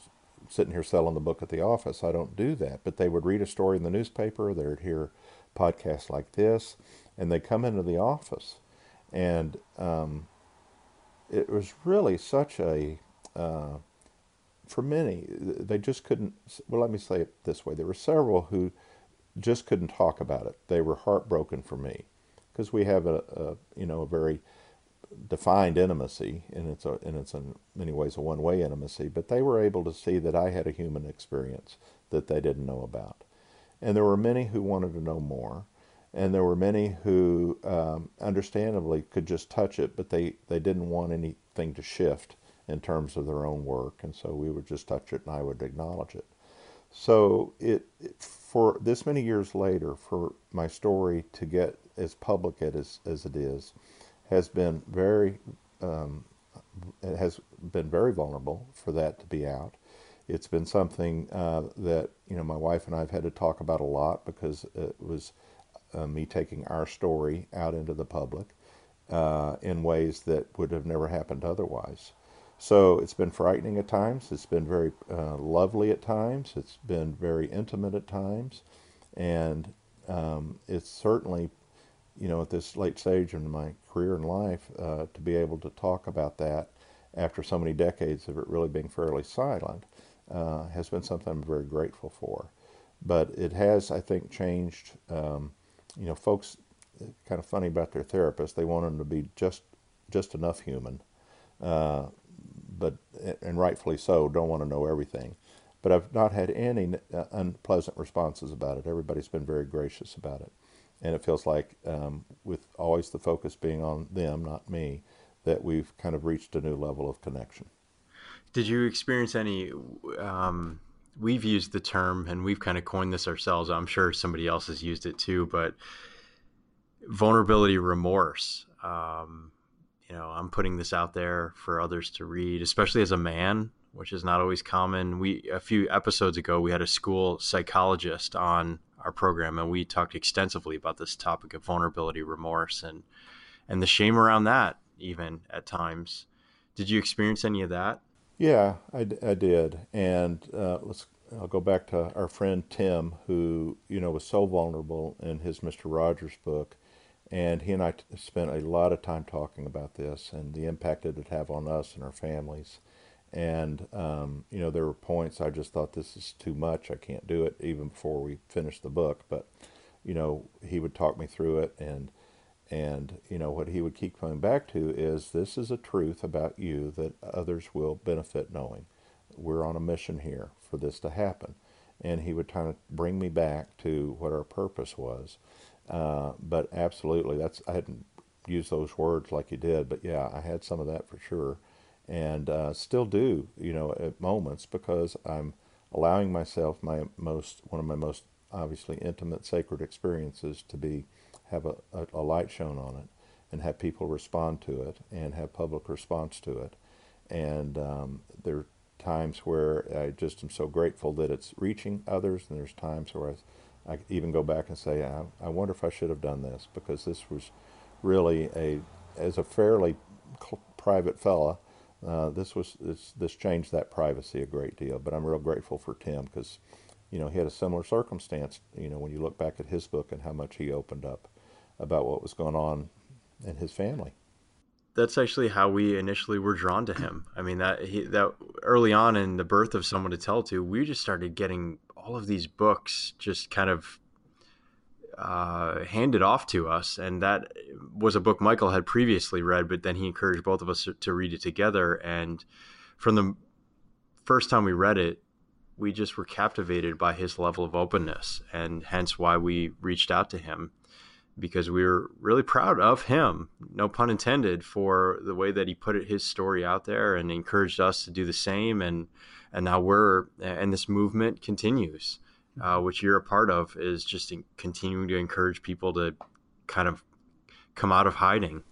sitting here selling the book at the office. I don't do that. But they would read a story in the newspaper, they'd hear podcasts like this, and they'd come into the office. And um, it was really such a, uh, for many, they just couldn't, well, let me say it this way. There were several who just couldn't talk about it. They were heartbroken for me because we have a, a, you know, a very defined intimacy, and it's a and it's in many ways a one-way intimacy. But they were able to see that I had a human experience that they didn't know about, And there were many who wanted to know more. And there were many who, um, understandably, could just touch it, but they, they didn't want anything to shift in terms of their own work. And so we would just touch it and I would acknowledge it. So it, it for this many years later, for my story to get as public as, as it is, has been very um, it has been very vulnerable for that to be out. It's been something uh, that you know my wife and I have had to talk about a lot because it was uh, me taking our story out into the public uh, in ways that would have never happened otherwise. So it's been frightening at times. It's been very uh, lovely at times. It's been very intimate at times, and um, it's certainly you know, at this late stage in my career and life, uh, to be able to talk about that after so many decades of it really being fairly silent uh, has been something I'm very grateful for. But it has, I think, changed. Um, you know, folks, uh, kind of funny about their therapist. They want them to be just just enough human, uh, but and rightfully so. Don't want to know everything. But I've not had any uh, unpleasant responses about it. Everybody's been very gracious about it and it feels like um, with always the focus being on them, not me, that we've kind of reached a new level of connection. Did you experience any? Um, we've used the term, and we've kind of coined this ourselves. I'm sure somebody else has used it too, but vulnerability remorse. Um, you know, I'm putting this out there for others to read, especially as a man, which is not always common. We a few episodes ago we had a school psychologist on our program, and we talked extensively about this topic of vulnerability, remorse, and and the shame around that, even at times. Did you experience any of that? Yeah, I, I did, and uh, let's. I'll go back to our friend Tim, who you know was so vulnerable in his Mister Rogers book, and he and I spent a lot of time talking about this and the impact it would have on us and our families. And, um, you know, there were points I just thought this is too much. I can't do it even before we finished the book. But, you know, he would talk me through it. And, and, you know, what he would keep coming back to is this is a truth about you that others will benefit knowing. We're on a mission here for this to happen. And he would kind of bring me back to what our purpose was. Uh, but absolutely, that's I hadn't used those words like you did, but yeah, I had some of that for sure and uh, still do, you know, at moments because I'm allowing myself my most one of my most obviously intimate sacred experiences to be have a, a, a light shown on it and have people respond to it and have public response to it. And um, there are times where I just am so grateful that it's reaching others, and there's times where I, I even go back and say, I, I wonder if I should have done this because this was really a, as a fairly private fella, uh, this was this this changed that privacy a great deal. But I'm real grateful for Tim because, you know, he had a similar circumstance. You know, when you look back at his book and how much he opened up about what was going on in his family. That's actually how we initially were drawn to him. I mean that he, that early on in the birth of someone to tell to, we just started getting all of these books just kind of uh, handed off to us, and that was a book Michael had previously read, but then he encouraged both of us to read it together. And from the first time we read it, we just were captivated by his level of openness, and hence why we reached out to him because we were really proud of him, no pun intended, for the way that he put his story out there and encouraged us to do the same. And and now we're and this movement continues uh, which you're a part of, is just continuing to encourage people to kind of come out of hiding.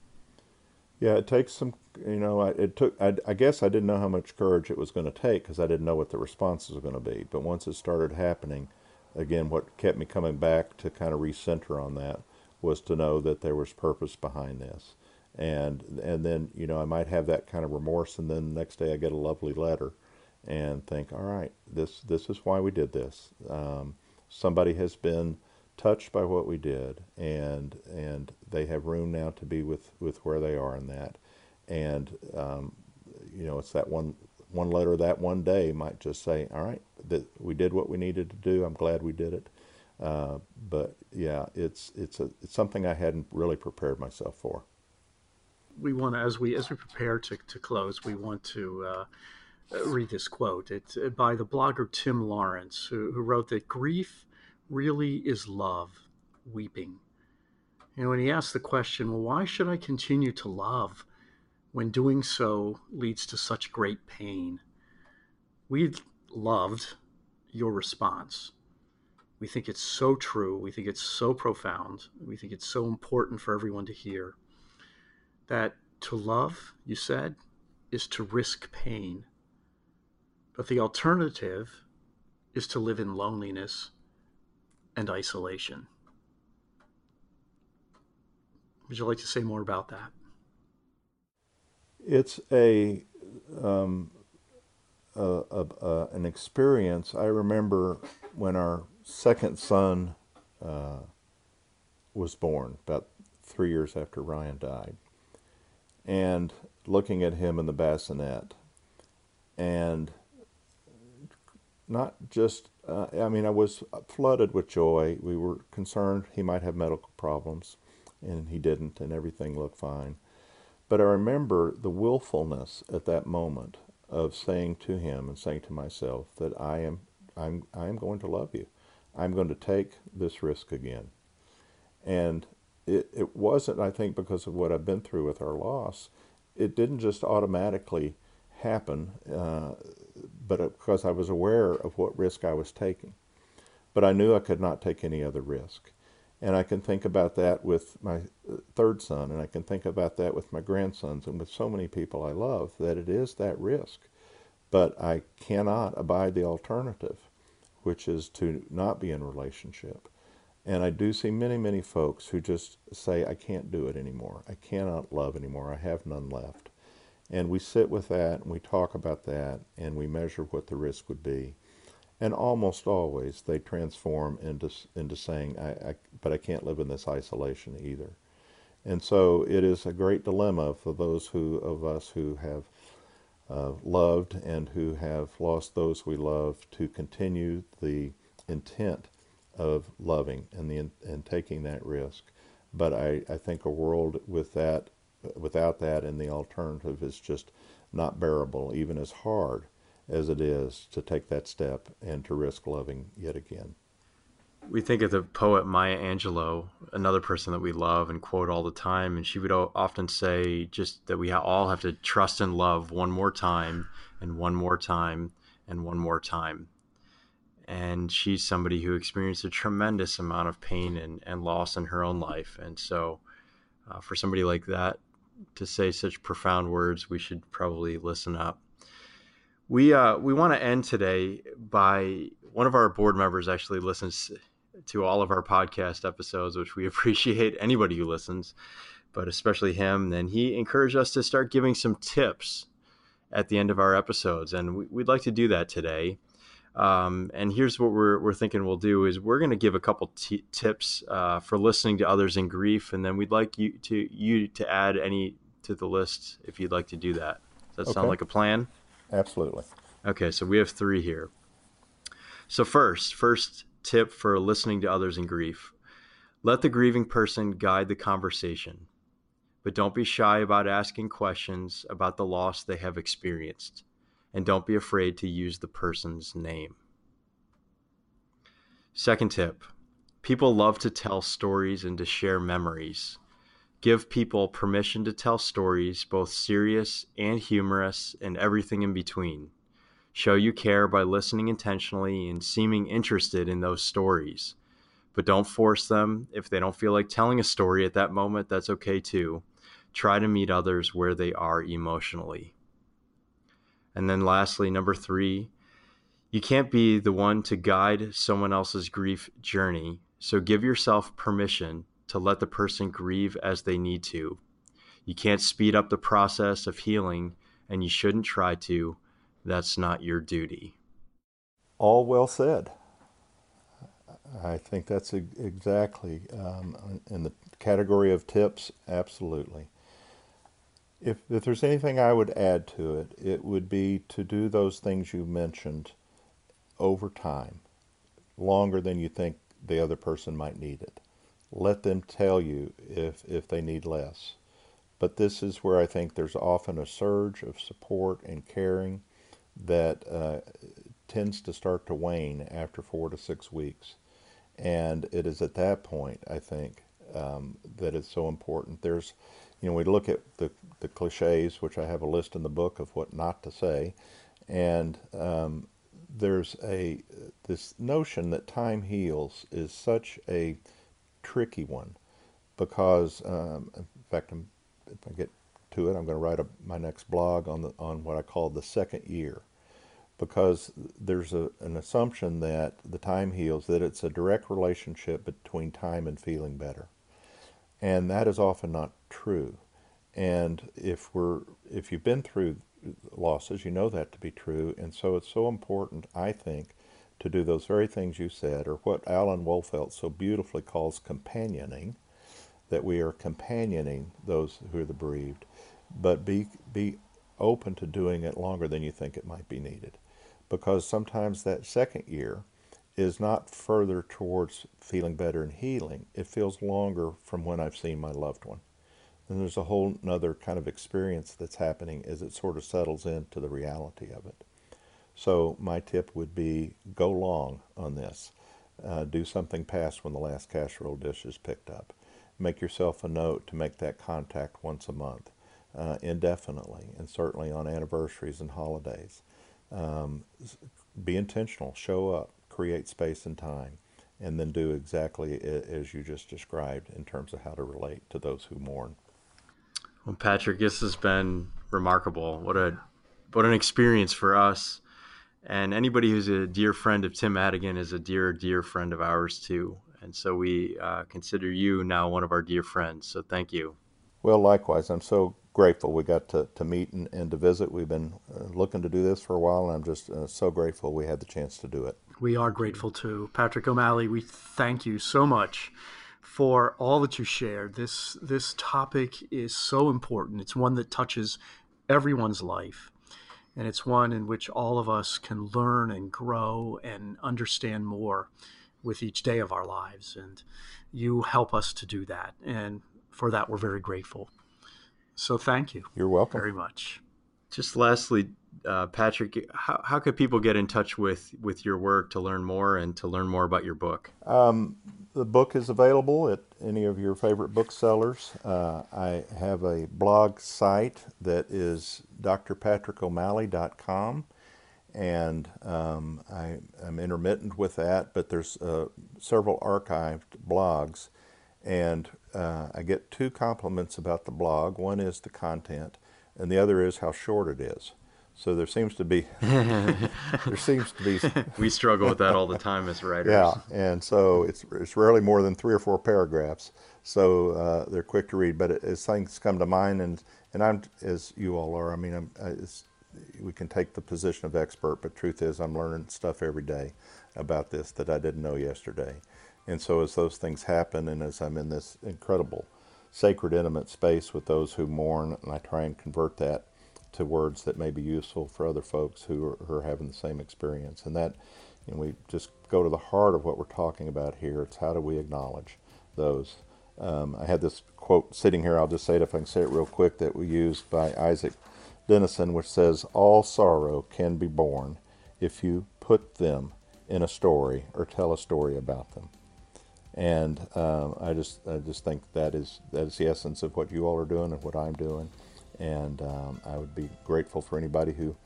Yeah, it takes some, you know, it took, I, I guess I didn't know how much courage it was going to take because I didn't know what the responses were going to be. But once it started happening, again, what kept me coming back to kind of recenter on that was to know that there was purpose behind this. And, and then, you know, I might have that kind of remorse and then the next day I get a lovely letter and think, all right, this this is why we did this. Um, somebody has been touched by what we did, and and they have room now to be with with where they are in that. And um, you know, it's that one one letter that one day might just say, all right, that we did what we needed to do. I'm glad we did it. Uh, but yeah, it's it's a it's something I hadn't really prepared myself for. We want to, as we as we prepare to to close, we want to. Uh, read this quote. It's uh, by the blogger Tim Lawrence, who, who wrote that grief really is love weeping? And when he asked the question, well, why should I continue to love when doing so leads to such great pain? We loved your response. We think it's so true. We think it's so profound. We think it's so important for everyone to hear that to love, you said, is to risk pain. But the alternative is to live in loneliness and isolation. Would you like to say more about that? It's a, um, a, a, a, an experience. I remember when our second son uh, was born, about three years after Ryan died, and looking at him in the bassinet, and not just, uh, I mean, I was flooded with joy. We were concerned he might have medical problems, and he didn't, and everything looked fine. But I remember the willfulness at that moment of saying to him and saying to myself that I am, I'm, I am going to love you. I'm going to take this risk again. And it, it wasn't, I think, because of what I've been through with our loss. It didn't just automatically happen, uh, but because I was aware of what risk I was taking. But I knew I could not take any other risk. And I can think about that with my uh, third son, and I can think about that with my grandsons, and with so many people I love, that it is that risk. But I cannot abide the alternative which is to not be in relationship. And I do see many, many folks who just say, I can't do it anymore. I cannot love anymore. I have none left. And we sit with that and we talk about that and we measure what the risk would be. And almost always they transform into, into saying, I, I, but I can't live in this isolation either. And so it is a great dilemma for those who, of us who have uh, loved and who have lost those we love to continue the intent of loving and the and taking that risk. But I, I think a world with that without that and the alternative is just not bearable, even as hard as it is to take that step and to risk loving yet again we think of the poet Maya Angelou, another person that we love and quote all the time, and she would often say just that we all have to trust and love one more time and one more time and one more time. And she's somebody who experienced a tremendous amount of pain and, and loss in her own life. And so, uh, for somebody like that to say such profound words, we should probably listen up. We uh, we want to end today by one of our board members actually listens to all of our podcast episodes, which we appreciate anybody who listens, but especially him. Then he encouraged us to start giving some tips at the end of our episodes, and we, would like to do that today. Um, and here's what we're, we're thinking we'll do is we're going to give a couple t- tips uh, for listening to others in grief, and then we'd like you to you to add any to the list if you'd like to do that. Does that okay. sound like a plan? Absolutely. Okay, so we have three here. So first, first tip for listening to others in grief let the grieving person guide the conversation, but don't be shy about asking questions about the loss they have experienced, and don't be afraid to use the person's name. Second tip people love to tell stories and to share memories. Give people permission to tell stories, both serious and humorous, and everything in between. Show you care by listening intentionally and seeming interested in those stories. But don't force them. If they don't feel like telling a story at that moment, that's okay too. Try to meet others where they are emotionally. And then, lastly, number three, you can't be the one to guide someone else's grief journey. So give yourself permission to let the person grieve as they need to. You can't speed up the process of healing, and you shouldn't try to that's not your duty. All well said. I think that's exactly um, in the category of tips. Absolutely. If if there's anything I would add to it, it would be to do those things you mentioned over time, longer than you think the other person might need it. Let them tell you if if they need less. But this is where I think there's often a surge of support and caring that uh, tends to start to wane after four to six weeks. And it is at that point, I think, um, that it's so important. There's, you know, we look at the, the cliches, which I have a list in the book of what not to say, and um, there's a this notion that time heals is such a tricky one because, um, in fact, I'm, if I get to it, I'm going to write a, my next blog on the on what I call the second year, because there's a, an assumption that the time heals that it's a direct relationship between time and feeling better, and that is often not true. And if we're if you've been through losses, you know that to be true, and so it's so important, I think, to do those very things you said, or what Alan Wolfelt so beautifully calls companioning, that we are companioning those who are the bereaved, but be be open to doing it longer than you think it might be needed, because sometimes that second year is not further towards feeling better and healing. It feels longer from when I've seen my loved one. And there's a whole other kind of experience that's happening as it sort of settles into the reality of it. So my tip would be go long on this. Uh, do something past when the last casserole dish is picked up. Make yourself a note to make that contact once a month, uh, indefinitely, and certainly on anniversaries and holidays. Um, be intentional, show up, create space and time, and then do exactly as you just described in terms of how to relate to those who mourn. Well, Patrick, this has been remarkable. What a what an experience for us and anybody who's a dear friend of Tim Madigan is a dear, dear friend of ours too. And so we uh, consider you now one of our dear friends. So thank you. Well, likewise, I'm so grateful we got to, to meet and, and to visit. We've been uh, looking to do this for a while, and I'm just uh, so grateful we had the chance to do it. We are grateful to. Patrick O'Malley, we thank you so much for all that you shared. This, this topic is so important, it's one that touches everyone's life. And it's one in which all of us can learn and grow and understand more with each day of our lives. And you help us to do that. And for that, we're very grateful. So thank you. You're welcome. Very much. Just lastly, uh, Patrick, how, how could people get in touch with, with your work to learn more and to learn more about your book? Um, the book is available at any of your favorite booksellers. Uh, I have a blog site that is drpatricko'malley.com, and um, I, am intermittent with that, but there's uh, several archived blogs, and uh, I get two compliments about the blog. One is the content, and the other is how short it is. So there seems to be there seems to be we struggle with that all the time as writers. Yeah, and so it's it's rarely more than three or four paragraphs. So uh, they're quick to read. But as things come to mind, and and I'm as you all are. I mean, I'm, we can take the position of expert, but truth is, I'm learning stuff every day about this that I didn't know yesterday. And so as those things happen, and as I'm in this incredible sacred, intimate space with those who mourn, and I try and convert that to words that may be useful for other folks who are, who are having the same experience. And that, know, we just go to the heart of what we're talking about here. It's how do we acknowledge those. Um, I had this quote sitting here, I'll just say it if I can say it real quick, that we used by Isaac Dinesen, which says, All sorrow can be borne if you put them in a story or tell a story about them. And um, I just I just think that is that is the essence of what you all are doing and what I'm doing. And um, I would be grateful for anybody who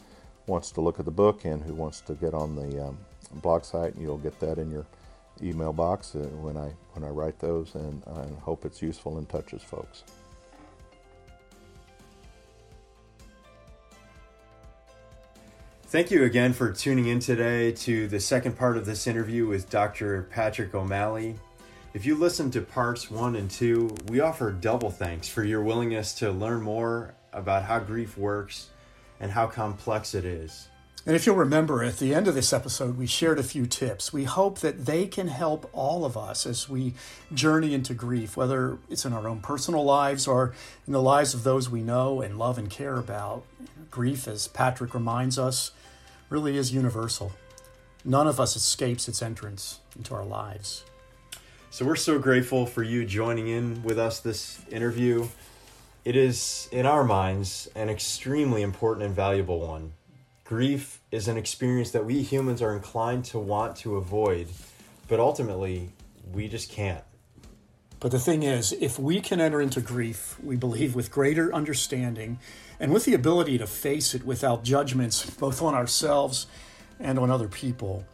wants to look at the book and who wants to get on the um, blog site, you'll get that in your email box uh, when I when I write those, and I hope it's useful and touches folks. Thank you again for tuning in today to the second part of this interview with Dr. Patrick O'Malley. If you listened to parts one and two, we offer double thanks for your willingness to learn more about how grief works and how complex it is. And if you'll remember, at the end of this episode, we shared a few tips. We hope that they can help all of us as we journey into grief, whether it's in our own personal lives or in the lives of those we know and love and care about. Grief, as Patrick reminds us, really is universal. None of us escapes its entrance into our lives. So we're so grateful for you joining in with us this interview. It is, in our minds, an extremely important and valuable one. Grief is an experience that we humans are inclined to want to avoid, but ultimately, we just can't. But the thing is, if we can enter into grief, we believe with greater understanding and with the ability to face it without judgments, both on ourselves and on other people,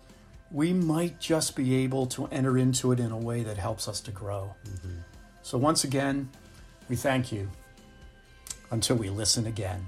we might just be able to enter into it in a way that helps us to grow. Mm-hmm. So, once again, we thank you until we listen again.